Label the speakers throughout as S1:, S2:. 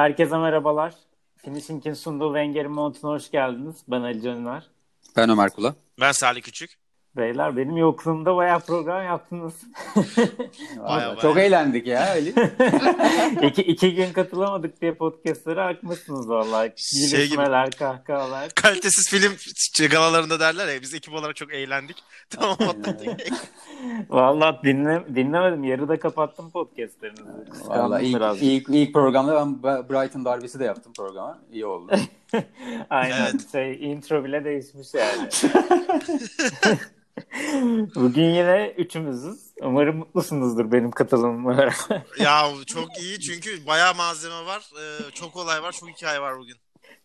S1: Herkese merhabalar. Finishing'in sunduğu Wenger'in montuna hoş geldiniz. Ben Ali Caner.
S2: Ben Ömer Kula.
S3: Ben Salih Küçük.
S1: Beyler benim yokluğumda bayağı program yaptınız.
S2: bayağı, Çok bayağı. eğlendik ya öyle.
S1: iki, iki gün katılamadık diye podcastlara akmışsınız vallahi. Şey gibi, kahkahalar.
S3: Kalitesiz film galalarında derler ya biz ekip olarak çok eğlendik. Tamam
S1: Vallahi dinle, dinlemedim. Yarıda kapattım podcastlerinizi.
S2: Vallahi ilk, ilk, ilk programda ben Brighton darbesi de yaptım programa. İyi oldu.
S1: Aynen. Evet. Şey, intro bile değişmiş yani. Bugün yine üçümüzüz. Umarım mutlusunuzdur benim katılımıma.
S3: ya çok iyi çünkü bayağı malzeme var. Ee, çok olay var, çok hikaye var bugün.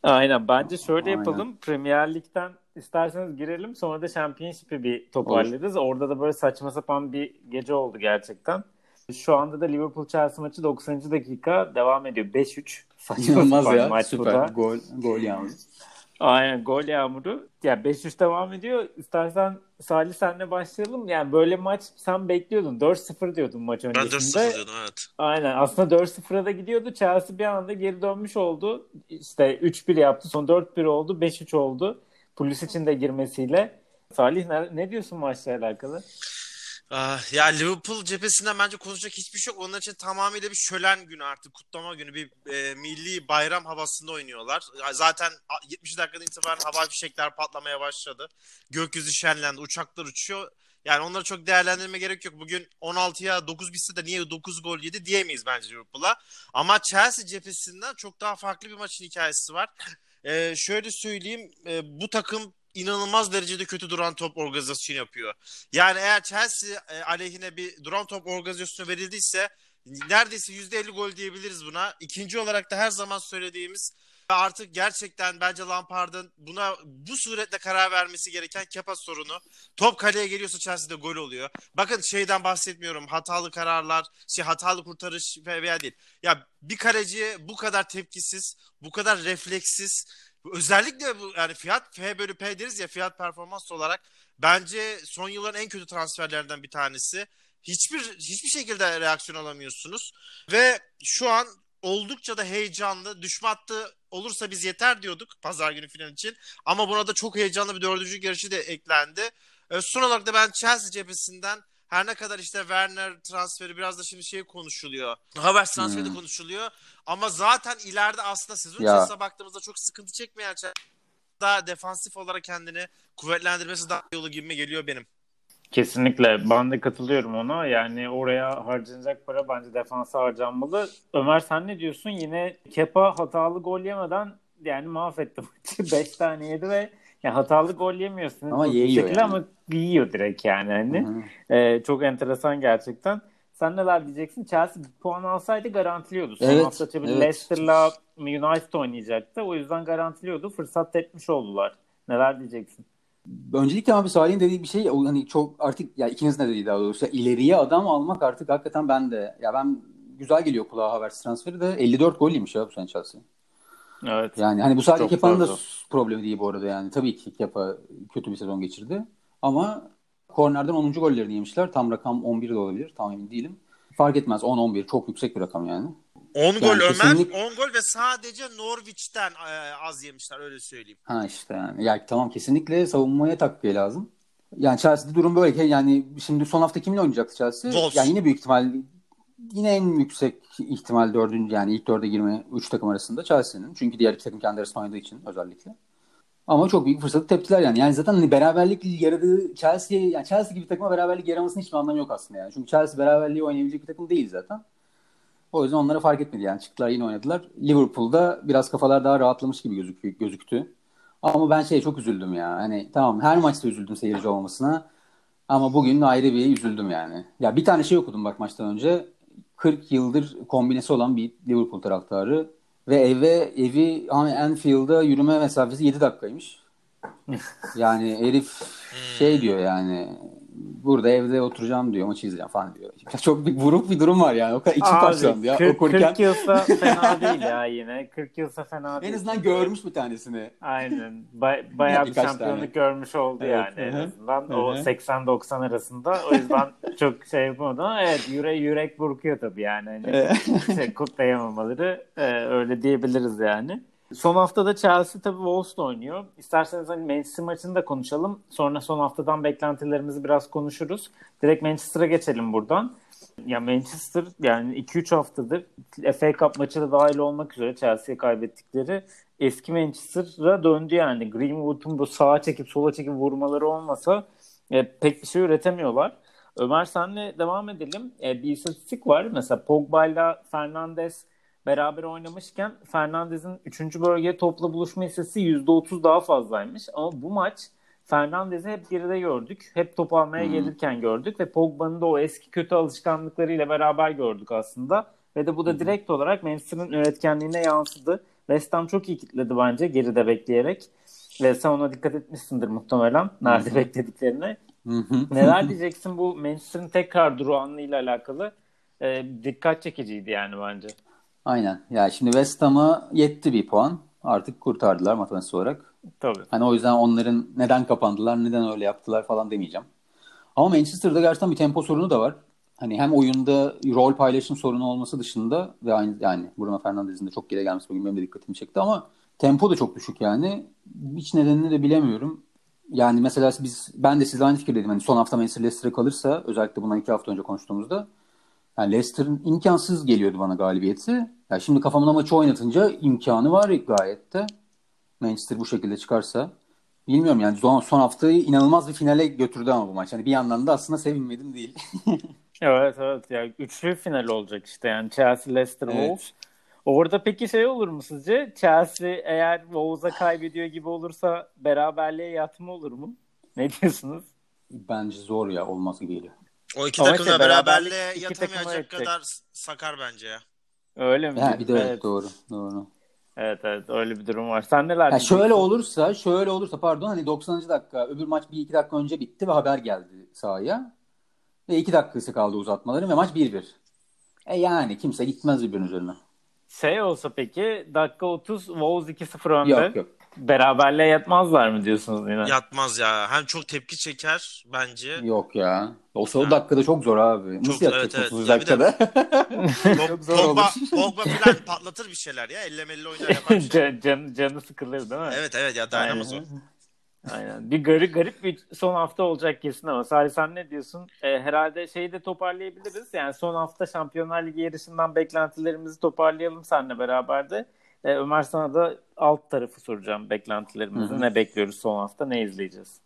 S1: Aynen. Bence şöyle Aynen. yapalım. Premier Lig'den isterseniz girelim. Sonra da Championship'i bir toparlarız. Olur. Orada da böyle saçma sapan bir gece oldu gerçekten. Şu anda da Liverpool Chelsea maçı 90. dakika devam ediyor. 5-3.
S2: Saçma sapan ya. maç Süper. da. Gol, gol yalnız.
S1: Aynen gol yağmuru. Yani 5-3 devam ediyor. İstersen Salih senle başlayalım. Yani böyle maç sen bekliyordun. 4-0 diyordun maç öncesinde.
S3: Ben 4-0 diyordum evet.
S1: Aynen. Aslında 4-0'a da gidiyordu. Chelsea bir anda geri dönmüş oldu. İşte 3-1 yaptı. Son 4-1 oldu. 5-3 oldu. Polis için de girmesiyle. Salih ne, ne diyorsun maçla alakalı?
S3: Ah, ya Liverpool cephesinden bence konuşacak hiçbir şey yok. Onlar için tamamıyla bir şölen günü artık. Kutlama günü. Bir e, milli bayram havasında oynuyorlar. Zaten 70 dakikadan itibaren hava fişekler patlamaya başladı. Gökyüzü şenlendi. Uçaklar uçuyor. Yani onları çok değerlendirme gerek yok. Bugün 16'ya 9 bitse de niye 9 gol yedi diyemeyiz bence Liverpool'a. Ama Chelsea cephesinden çok daha farklı bir maçın hikayesi var. Ee, şöyle söyleyeyim. E, bu takım inanılmaz derecede kötü duran top organizasyonu yapıyor. Yani eğer Chelsea e, aleyhine bir duran top organizasyonu verildiyse neredeyse %50 gol diyebiliriz buna. İkinci olarak da her zaman söylediğimiz artık gerçekten bence Lampard'ın buna bu suretle karar vermesi gereken Kepa sorunu. Top kaleye geliyorsa Chelsea'de gol oluyor. Bakın şeyden bahsetmiyorum. Hatalı kararlar, şey hatalı kurtarış veya değil. Ya bir kaleci bu kadar tepkisiz, bu kadar refleksiz özellikle bu yani fiyat F bölü P deriz ya fiyat performans olarak bence son yılların en kötü transferlerinden bir tanesi. Hiçbir hiçbir şekilde reaksiyon alamıyorsunuz ve şu an oldukça da heyecanlı. Düşme hattı olursa biz yeter diyorduk pazar günü final için. Ama buna da çok heyecanlı bir dördüncü yarışı da eklendi. E, son olarak da ben Chelsea cephesinden her ne kadar işte Werner transferi biraz da şimdi şey konuşuluyor. Havertz transferi hmm. de konuşuluyor. Ama zaten ileride aslında sezon içerisine baktığımızda çok sıkıntı çekmeyen daha defansif olarak kendini kuvvetlendirmesi daha yolu gibi geliyor benim.
S1: Kesinlikle. Ben de katılıyorum ona. Yani oraya harcanacak para bence defansa harcanmalı. Ömer sen ne diyorsun? Yine Kepa hatalı gol yemeden yani mahvetti maçı. 5 tane yedi ve yani hatalı gol yemiyorsun.
S2: Ama yiyor yani.
S1: Ama yiyor direkt yani. Hani. Ee, çok enteresan gerçekten. Sen neler diyeceksin? Chelsea puan alsaydı garantiliyordu. Son evet, hafta tabii evet. Leicester'la United oynayacaktı. O yüzden garantiliyordu. Fırsat tepmiş oldular. Neler diyeceksin?
S2: Öncelikle abi Salih'in dediği bir şey hani çok artık ya ikiniz ne dediği daha doğrusu ileriye adam almak artık hakikaten ben de ya ben güzel geliyor kulağa Havertz transferi de 54 gol yemiş ya bu sene Chelsea.
S1: Evet.
S2: Yani hani bu sadece Kepa'nın da problemi değil bu arada yani. Tabii ki Kepa kötü bir sezon geçirdi. Ama kornerden 10. gollerini yemişler. Tam rakam 11 de olabilir. Tam emin değilim. Fark etmez. 10-11 çok yüksek bir rakam yani.
S3: 10 yani gol kesinlik... Ömer, 10 gol ve sadece Norwich'ten e, az yemişler öyle söyleyeyim.
S2: Ha işte yani. Ya tamam kesinlikle savunmaya takviye lazım. Yani Chelsea'de durum böyle. Yani şimdi son hafta kiminle oynayacaktı Chelsea? Wolves. Yani yine büyük ihtimal yine en yüksek ihtimal dördüncü yani ilk dörde girme üç takım arasında Chelsea'nin. Çünkü diğer iki takım kendi arasında oynadığı için özellikle. Ama çok büyük fırsatı teptiler yani. Yani zaten hani beraberlik yaradığı Chelsea yani Chelsea gibi bir takıma beraberlik yaramasının hiçbir anlamı yok aslında yani. Çünkü Chelsea beraberliği oynayabilecek bir takım değil zaten. O yüzden onlara fark etmedi yani. Çıktılar yine oynadılar. Liverpool'da biraz kafalar daha rahatlamış gibi gözük gözüktü. Ama ben şey çok üzüldüm ya. Hani tamam her maçta üzüldüm seyirci olmasına. Ama bugün ayrı bir üzüldüm yani. Ya bir tane şey okudum bak maçtan önce. 40 yıldır kombinesi olan bir Liverpool taraftarı ve eve evi Anfield'a yürüme mesafesi 7 dakikaymış. yani herif şey diyor yani burada evde oturacağım diyor maçı izleyeceğim falan diyor. Çok bir vurup bir durum var yani. O kadar içim parçalandı ya
S1: 40, okurken. 40 yılsa fena değil ya yine. 40 yılsa fena değil.
S2: En azından görmüş bir tanesini.
S1: Aynen. Ba- bayağı bir şampiyonluk tane. görmüş oldu evet. yani en azından. Hı-hı. O 80-90 arasında. O yüzden çok şey yapamadı ama evet yüre yürek burkuyor tabii yani. Hani şey, kutlayamamaları e, öyle diyebiliriz yani. Son haftada Chelsea tabii Wolves'la oynuyor. İsterseniz hani Manchester maçını da konuşalım. Sonra son haftadan beklentilerimizi biraz konuşuruz. Direkt Manchester'a geçelim buradan. Ya Manchester yani 2-3 haftadır FA Cup maçı da dahil olmak üzere Chelsea'ye kaybettikleri eski Manchester'a döndü yani. Greenwood'un bu sağa çekip sola çekip vurmaları olmasa e, pek bir şey üretemiyorlar. Ömer senle devam edelim. E, bir istatistik var. Mesela Pogba ile Fernandes beraber oynamışken Fernandez'in 3. bölgeye topla buluşma hissesi %30 daha fazlaymış. Ama bu maç Fernandez'i hep geride gördük. Hep top almaya hmm. gelirken gördük ve Pogba'nın da o eski kötü alışkanlıklarıyla beraber gördük aslında. Ve de bu da direkt olarak Manchester'ın üretkenliğine yansıdı. West Ham çok iyi kitledi bence geride bekleyerek. Ve sen ona dikkat etmişsindir muhtemelen. Nerede beklediklerine. Neler diyeceksin bu Manchester'ın tekrar durağanlığıyla alakalı? E, dikkat çekiciydi yani bence.
S2: Aynen. Ya şimdi West Ham'a yetti bir puan. Artık kurtardılar matematik olarak.
S1: Tabii.
S2: Hani o yüzden onların neden kapandılar, neden öyle yaptılar falan demeyeceğim. Ama Manchester'da gerçekten bir tempo sorunu da var. Hani hem oyunda rol paylaşım sorunu olması dışında ve aynı yani Bruno Fernandes'in de çok geri gelmesi bugün benim de dikkatimi çekti ama tempo da çok düşük yani. Hiç nedenini de bilemiyorum. Yani mesela biz ben de sizle aynı fikirdeydim. Hani son hafta Manchester Leicester'e kalırsa özellikle bundan iki hafta önce konuştuğumuzda yani Leicester'ın imkansız geliyordu bana galibiyeti. Yani şimdi kafamın maçı oynatınca imkanı var gayet de. Manchester bu şekilde çıkarsa. Bilmiyorum yani son, son haftayı inanılmaz bir finale götürdü ama bu maç. Yani bir yandan da aslında sevinmedim değil.
S1: evet evet. Yani üçlü final olacak işte yani Chelsea, Leicester, evet. Wolves. Orada peki şey olur mu sizce? Chelsea eğer Wolves'a kaybediyor gibi olursa beraberliğe yatma olur mu? Ne diyorsunuz?
S2: Bence zor ya. Olmaz gibi geliyor.
S3: O iki takım da beraberliğe yatamayacak kadar sakar bence ya.
S1: Öyle mi?
S2: Ha, bir de evet. doğru. Doğru.
S1: Evet evet öyle bir durum var. Sen neler
S2: ha, Şöyle olursa şöyle olursa pardon hani 90. dakika öbür maç bir iki dakika önce bitti ve haber geldi sahaya. Ve iki dakikası kaldı uzatmaları ve maç 1-1. E yani kimse gitmez birbirinin üzerine.
S1: Şey olsa peki dakika 30 Wolves 2-0 önde.
S2: Yok yok.
S1: Beraberliğe yatmazlar mı diyorsunuz yine?
S3: Yatmaz ya. Hem çok tepki çeker bence.
S2: Yok ya. Olsa o dakikada çok zor abi. Çok, Nasıl yatacak evet, 30 evet. dakikada?
S3: çok zor Pogba, olur. Pogba falan patlatır bir şeyler ya. Elle melli oynar yapar.
S1: Can, can, canı sıkılır değil mi?
S3: Evet evet ya dayanamaz o.
S1: Aynen. Bir garip garip bir son hafta olacak kesin ama Salih sen ne diyorsun? Ee, herhalde şeyi de toparlayabiliriz. Yani son hafta Şampiyonlar Ligi yarışından beklentilerimizi toparlayalım seninle beraber de. Ee, Ömer sana da alt tarafı soracağım beklentilerimizi. Hı-hı. Ne bekliyoruz son hafta? Ne izleyeceğiz?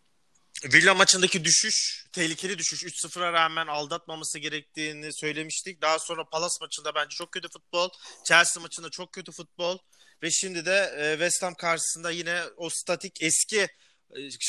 S3: Villa maçındaki düşüş, tehlikeli düşüş. 3-0'a rağmen aldatmaması gerektiğini söylemiştik. Daha sonra Palace maçında bence çok kötü futbol. Chelsea maçında çok kötü futbol. Ve şimdi de e, West Ham karşısında yine o statik eski e,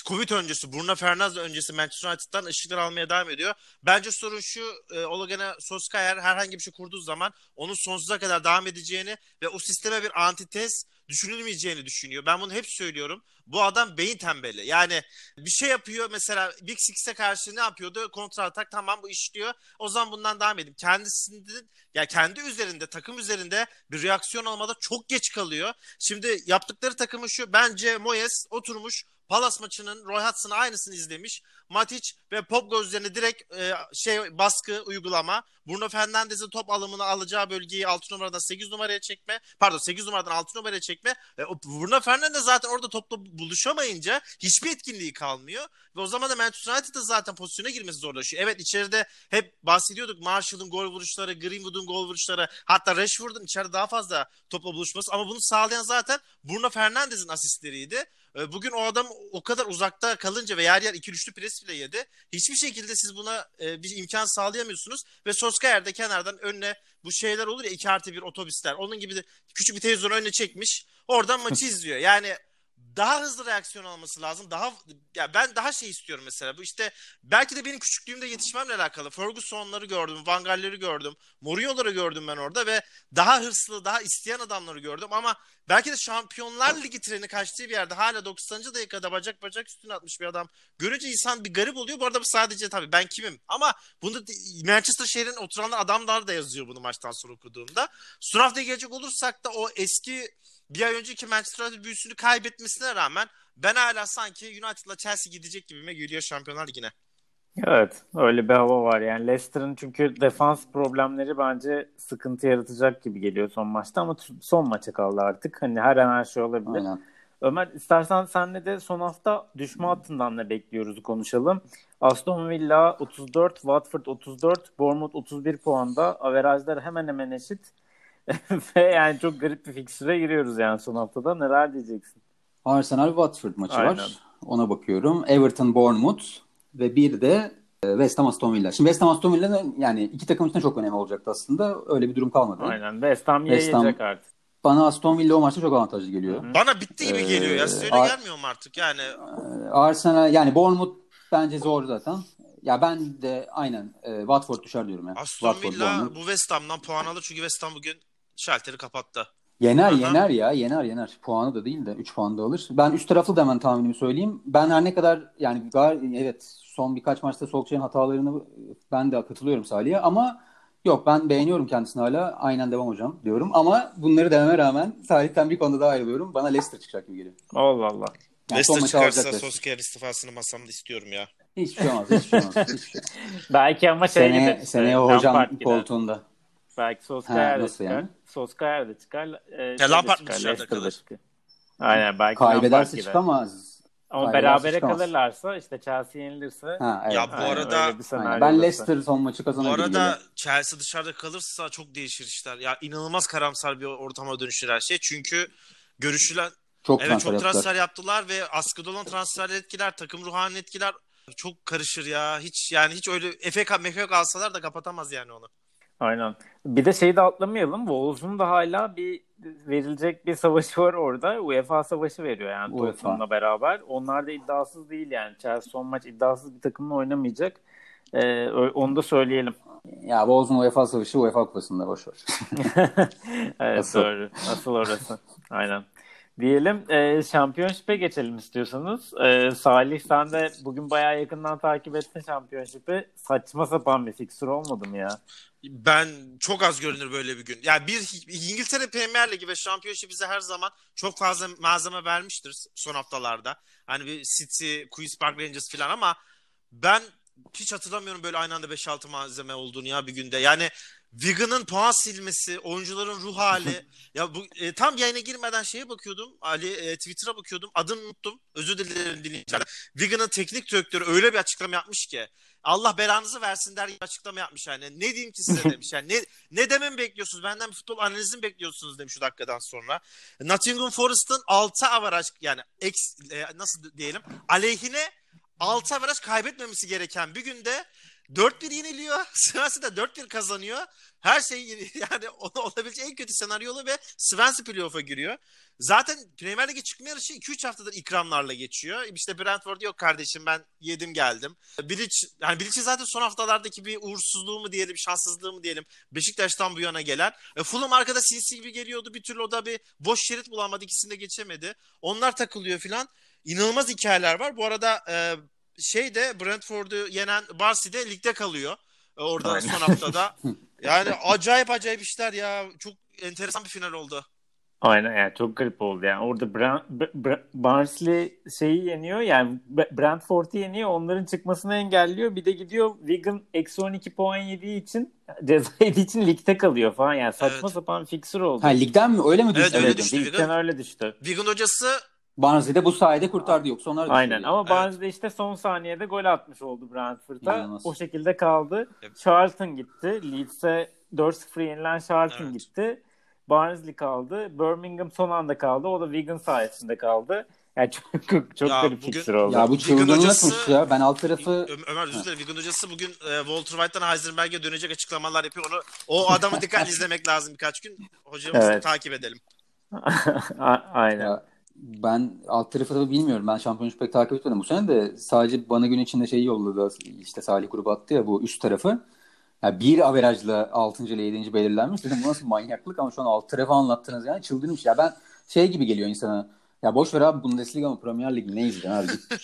S3: Covid öncesi, Bruno Fernandes öncesi Manchester United'dan ışıklar almaya devam ediyor. Bence sorun şu, e, Ole Solskjaer herhangi bir şey kurduğu zaman onun sonsuza kadar devam edeceğini ve o sisteme bir antitez düşünülmeyeceğini düşünüyor. Ben bunu hep söylüyorum. Bu adam beyin tembeli. Yani bir şey yapıyor mesela Big Six'e karşı ne yapıyordu? Kontra atak tamam bu işliyor. O zaman bundan devam edeyim. Kendisinde ya kendi üzerinde takım üzerinde bir reaksiyon olmada çok geç kalıyor. Şimdi yaptıkları takımı şu bence Moyes oturmuş Palace maçının Roy Hudson'ı aynısını izlemiş. Matic ve Pogba üzerine direkt e, şey baskı uygulama. Bruno Fernandes'in top alımını alacağı bölgeyi 6 numaradan 8 numaraya çekme. Pardon 8 numaradan 6 numaraya çekme. E, Bruno Fernandes zaten orada topla buluşamayınca hiçbir etkinliği kalmıyor. Ve o zaman da Manchester United'ın zaten pozisyona girmesi zorlaşıyor. Evet içeride hep bahsediyorduk Marshall'ın gol vuruşları, Greenwood'un gol vuruşları, hatta Rashford'un içeride daha fazla topla buluşması. Ama bunu sağlayan zaten Bruno Fernandes'in asistleriydi. E, bugün o adam o kadar uzakta kalınca ve yer yer iki üçlü pres bile yedi. Hiçbir şekilde siz buna e, bir imkan sağlayamıyorsunuz. Ve Soskayer de kenardan önüne bu şeyler olur ya 2 artı bir otobüsler. Onun gibi de küçük bir televizyon önüne çekmiş. Oradan maçı izliyor. Yani daha hızlı reaksiyon alması lazım. Daha ya ben daha şey istiyorum mesela. Bu işte belki de benim küçüklüğümde yetişmemle alakalı. Ferguson'ları gördüm, Van Gaal'leri gördüm, Mourinho'ları gördüm ben orada ve daha hırslı, daha isteyen adamları gördüm ama belki de Şampiyonlar Ligi treni kaçtığı bir yerde hala 90. dakikada bacak bacak üstüne atmış bir adam. Görünce insan bir garip oluyor. Bu arada bu sadece tabii ben kimim ama bunu Manchester şehrin oturanlar adamlar da yazıyor bunu maçtan sonra okuduğumda. Sunav'da gelecek olursak da o eski bir ay önceki Manchester United büyüsünü kaybetmesine rağmen ben hala sanki United'la Chelsea gidecek gibime geliyor Şampiyonlar Ligi'ne.
S1: Evet öyle bir hava var yani Leicester'ın çünkü defans problemleri bence sıkıntı yaratacak gibi geliyor son maçta ama son maça kaldı artık. Hani her an her şey olabilir. Aynen. Ömer istersen senle de son hafta düşme hattından ne bekliyoruz konuşalım. Aston Villa 34, Watford 34, Bournemouth 31 puanda. Averajlar hemen hemen eşit. Ve yani çok garip bir fikstüre giriyoruz yani son haftada. Neler diyeceksin?
S2: Arsenal Watford maçı Aynen. var. Ona bakıyorum. Everton Bournemouth ve bir de e, West Ham Aston Villa. Şimdi West Ham Aston Villa'nın yani iki takım için çok önemli olacaktı aslında. Öyle bir durum kalmadı.
S1: Aynen. West Ham West Ham, artık.
S2: Bana Aston Villa o maçta çok avantajlı geliyor.
S3: Bana bitti gibi ee, geliyor ya. Size öyle Ar- gelmiyor mu artık yani?
S2: Arsenal yani Bournemouth bence zor zaten. Ya ben de aynen e, Watford düşer diyorum ya.
S3: Aston Watford, Villa Bournemouth. bu West Ham'dan puan alır çünkü West Ham bugün şalteri kapattı.
S2: Yener Aha. yener ya yener yener. Puanı da değil de 3 puan da alır. Ben üst taraflı da hemen tahminimi söyleyeyim. Ben her ne kadar yani evet son birkaç maçta Solskjaer'in hatalarını ben de katılıyorum Salih'e ama yok ben beğeniyorum kendisini hala. Aynen devam hocam diyorum. Ama bunları dememe rağmen Salih'ten bir konuda daha ayrılıyorum. Bana Leicester çıkacak gibi geliyor.
S1: Allah Allah.
S3: Yani Leicester çıkarsa Solskjaer istifasını masamda istiyorum ya.
S2: Hiçbir şey olmaz. Hiçbir şey olmaz. Hiçbir şey
S1: Belki ama şey
S2: seneye, gibi. Seneye hocam koltuğunda.
S1: Belki Solskjaer çıkar. Yani? Solskjaer de çıkar. E,
S3: ya şey Lampard mı dışarıda kalır?
S1: Aynen belki
S2: Kaybederse çıkamaz.
S1: Ama berabere çıkamaz. kalırlarsa işte Chelsea yenilirse.
S3: Ha, evet. Ya bu arada
S2: ben Leicester son maçı kazanabilir.
S3: Bu arada Chelsea dışarıda kalırsa çok değişir işler. Ya inanılmaz karamsar bir ortama dönüşür her şey. Çünkü görüşülen çok evet transfer çok transfer yaptılar. yaptılar ve askıda olan transferler etkiler, takım ruhanını etkiler. Çok karışır ya. Hiç yani hiç öyle FA MFA alsalar da kapatamaz yani onu.
S1: Aynen. Bir de şeyi de atlamayalım. Wolves'un da hala bir verilecek bir savaşı var orada. UEFA savaşı veriyor yani Tottenham'la beraber. Onlar da iddiasız değil yani. Chelsea son maç iddiasız bir takımla oynamayacak. Ee, onu da söyleyelim.
S2: Ya Wolves'un UEFA savaşı UEFA kupasında boş ver.
S1: evet Asıl. doğru. Asıl orası. Aynen. Diyelim e, şampiyonşipe geçelim istiyorsanız. E, Salih sen de bugün bayağı yakından takip ettin şampiyonşipi. Saçma sapan bir fiksür olmadı mı ya?
S3: Ben çok az görünür böyle bir gün. Yani bir İngiltere Premier Ligi ve şampiyonşip bize her zaman çok fazla malzeme vermiştir son haftalarda. Hani bir City, Queen's Park Rangers falan ama ben hiç hatırlamıyorum böyle aynı anda 5-6 malzeme olduğunu ya bir günde. Yani Wigan'ın puan silmesi, oyuncuların ruh hali. ya bu e, tam yayına girmeden şeye bakıyordum. Ali e, Twitter'a bakıyordum. Adını unuttum. Özür dilerim dinleyiciler. Wigan'ın teknik direktörü öyle bir açıklama yapmış ki. Allah belanızı versin der gibi açıklama yapmış yani. Ne diyeyim ki size demiş yani. Ne, ne dememi bekliyorsunuz? Benden bir futbol analizini bekliyorsunuz demiş şu dakikadan sonra. Nottingham Forest'ın 6 avaraj yani ex, e, nasıl diyelim aleyhine 6 avaraj kaybetmemesi gereken bir günde 4-1 yeniliyor. Swansea de 4-1 kazanıyor. Her şey yani olabilecek en kötü senaryolu ve Swansea playoff'a giriyor. Zaten Premier Lig'e çıkma yarışı 2-3 haftadır ikramlarla geçiyor. İşte Brentford yok kardeşim ben yedim geldim. Bilic, yani Bilic'in zaten son haftalardaki bir uğursuzluğu mu diyelim, şanssızlığı mı diyelim. Beşiktaş'tan bu yana gelen. E, Fulham arkada sinsi gibi geliyordu. Bir türlü o da bir boş şerit bulamadı. ikisinde geçemedi. Onlar takılıyor filan. İnanılmaz hikayeler var. Bu arada e, şey de Brentford'u yenen Barsi de ligde kalıyor. E, orada Aynen. son haftada. Yani acayip acayip işler ya. Çok enteresan bir final oldu.
S1: Aynen yani çok garip oldu yani. Orada Brand, Br- Barnsley şeyi yeniyor yani Brentford'u yeniyor. Onların çıkmasını engelliyor. Bir de gidiyor Wigan eksi 12 puan yediği için ceza yediği için ligde kalıyor falan. Yani saçma evet. sapan fixer oldu.
S2: Ha ligden mi? Öyle mi düştü?
S3: Evet öyle düştü.
S1: Ligden öyle düştü.
S3: Wigan hocası
S2: Barnsley de bu sayede kurtardı yoksa onlar
S1: Aynen ama evet. Barnsley işte son saniyede gol atmış oldu Brentford'a. O şekilde kaldı. Evet. Charlton gitti. Leeds'e 4-0 yenilen Charlton evet. gitti. Barnsley kaldı. Birmingham son anda kaldı. O da Wigan sayesinde kaldı. Yani çok çok, çok ya garip fikir oldu.
S2: Ya bu çılgınlıkmış ya. Ben alt tarafı... Ö-
S3: Ömer özür dilerim. Wigan hocası bugün e, Walter White'dan Heisenberg'e dönecek açıklamalar yapıyor. Onu O adamı dikkatli izlemek lazım birkaç gün. Hocamızı evet. takip edelim.
S1: Aynen. Ya,
S2: Ben alt tarafı tabii bilmiyorum. Ben şampiyonluk pek takip etmedim bu sene de sadece bana gün içinde şeyi yolladı. işte Salih grubu attı ya bu üst tarafı. Yani bir averajla 6. ile 7. belirlenmiş. Dedim bu nasıl manyaklık ama şu an alt tarafı anlattınız yani çıldırmış. Ya ben şey gibi geliyor insana ya boş ver abi Bundesliga mı Premier Lig ne izleyeceksin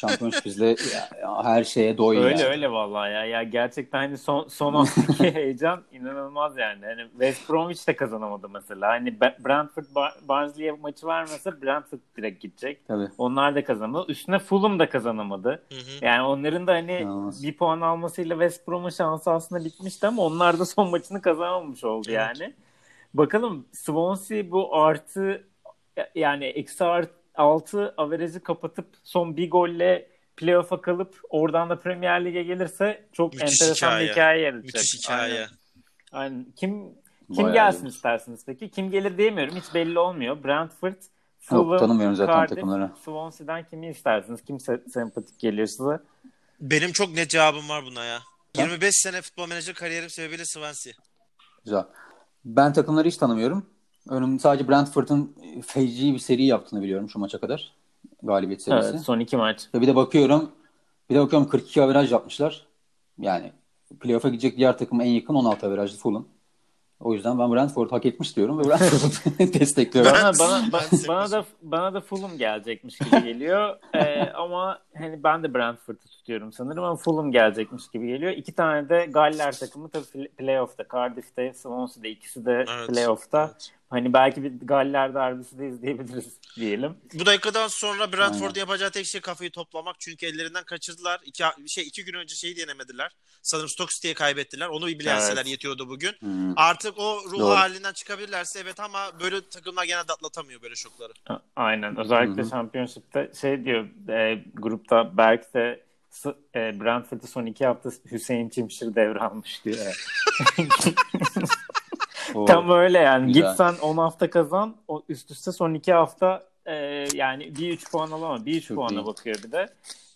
S2: abi git bizle her şeye doy.
S1: Öyle yani. öyle vallahi ya. Ya gerçekten hani son son haftaki heyecan inanılmaz yani. Hani West Bromwich de kazanamadı mesela. Hani Brentford Barnsley'e maçı vermese Brentford direkt gidecek. Tabii. Onlar da kazanamadı. Üstüne Fulham da kazanamadı. Hı hı. Yani onların da hani Yalnız. bir puan almasıyla West Brom'un şansı aslında bitmişti ama onlar da son maçını kazanamamış oldu evet. yani. Bakalım Swansea bu artı yani eksi artı 6 averajı kapatıp son bir golle playoff'a kalıp oradan da Premier Lig'e gelirse çok Müthiş enteresan hikaye. bir hikaye yaratacak. Müthiş hikaye. Aynen. Aynen. Kim kim Bayağı gelsin iyi. istersiniz peki? Kim gelir diyemiyorum. Hiç belli olmuyor. Brentford,
S2: Fulham, Yok, tanımıyorum zaten Cardiff, takımları.
S1: Swansea'den kimi istersiniz? Kim sempatik geliyor size?
S3: Benim çok net cevabım var buna ya. 25 sene futbol menajer kariyerim sebebiyle Swansea.
S2: Güzel. Ben takımları hiç tanımıyorum. Önüm sadece Brentford'un feci bir seri yaptığını biliyorum şu maça kadar. Galibiyet serisi.
S1: Evet, son iki maç.
S2: Ve bir de bakıyorum bir de bakıyorum 42 averaj yapmışlar. Yani playoff'a gidecek diğer takım en yakın 16 averajlı Fulham. O yüzden ben Brentford hak etmiş diyorum ve Brentford'u destekliyorum.
S1: Bana, bana, bana, bana da bana da Fulham gelecekmiş gibi geliyor. ee, ama hani ben de Brentford'u tutuyorum sanırım ama Fulham gelecekmiş gibi geliyor. İki tane de Galler takımı tabii playoff'ta. Cardiff'te, Swansea'da ikisi de evet, playoff'ta. Evet. Hani belki bir Galler derbisi de izleyebiliriz diyelim.
S3: Bu dakikadan sonra Brentford yapacağı tek şey kafayı toplamak. Çünkü ellerinden kaçırdılar. İki, şey, iki gün önce şeyi denemediler. Sanırım Stoke City'ye kaybettiler. Onu bir bilenseler evet. yetiyordu bugün. Hmm. Artık o ruh Doğru. halinden çıkabilirlerse evet ama böyle takımlar genelde atlatamıyor böyle şokları.
S1: Aynen. Özellikle hmm. Championship'te şey diyor e, grupta Berk de e, Brentford'u son iki hafta Hüseyin Çimşir devralmış diyor. Tam öyle yani. Güzel. Git sen 10 hafta kazan. O üst üste son 2 hafta e, yani bir 3 puan alama. Bir 3 puana iyi. bakıyor bir de.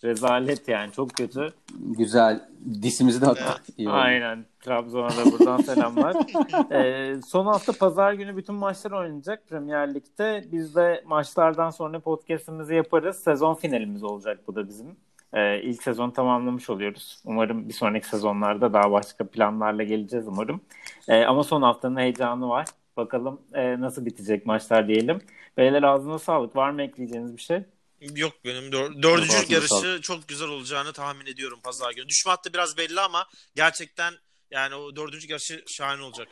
S1: Rezalet yani çok kötü.
S2: Güzel. Disimizi de attık.
S1: Aynen. Trabzon'a da buradan selamlar. ee, son hafta pazar günü bütün maçlar oynanacak Premier Lig'de. Biz de maçlardan sonra podcast'imizi yaparız. Sezon finalimiz olacak bu da bizim e, ilk sezon tamamlamış oluyoruz. Umarım bir sonraki sezonlarda daha başka planlarla geleceğiz umarım. E, ama son haftanın heyecanı var. Bakalım e, nasıl bitecek maçlar diyelim. Beyler ağzına sağlık. Var mı ekleyeceğiniz bir şey?
S3: Yok benim dör, dördüncü yarışı sağlık. çok güzel olacağını tahmin ediyorum pazar günü. Düşme hattı biraz belli ama gerçekten yani o dördüncü yarışı şahane olacak.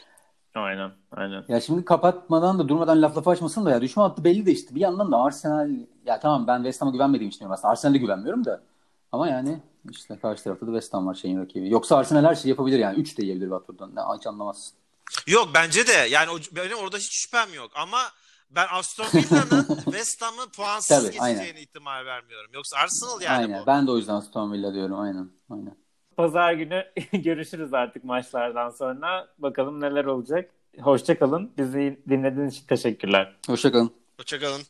S1: Aynen, aynen.
S2: Ya şimdi kapatmadan da durmadan laf lafa açmasın da ya düşme hattı belli de işte bir yandan da Arsenal ya tamam ben West Ham'a güvenmediğim için aslında Arsenal'e güvenmiyorum da ama yani işte karşı tarafta da West Ham var şeyin rakibi. Yoksa Arsenal her şeyi yapabilir yani. 3 de yiyebilir Watford'dan. Ne, hiç anlamazsın.
S3: Yok bence de. Yani o, benim orada hiç şüphem yok. Ama ben Aston Villa'nın West Ham'ı puansız Tabii, geçeceğine aynen. ihtimal vermiyorum. Yoksa Arsenal yani
S2: aynen. bu. Ben de o yüzden Aston Villa diyorum. Aynen. Aynen.
S1: Pazar günü görüşürüz artık maçlardan sonra. Bakalım neler olacak. Hoşçakalın. Bizi dinlediğiniz için teşekkürler.
S2: Hoşçakalın.
S3: Hoşçakalın.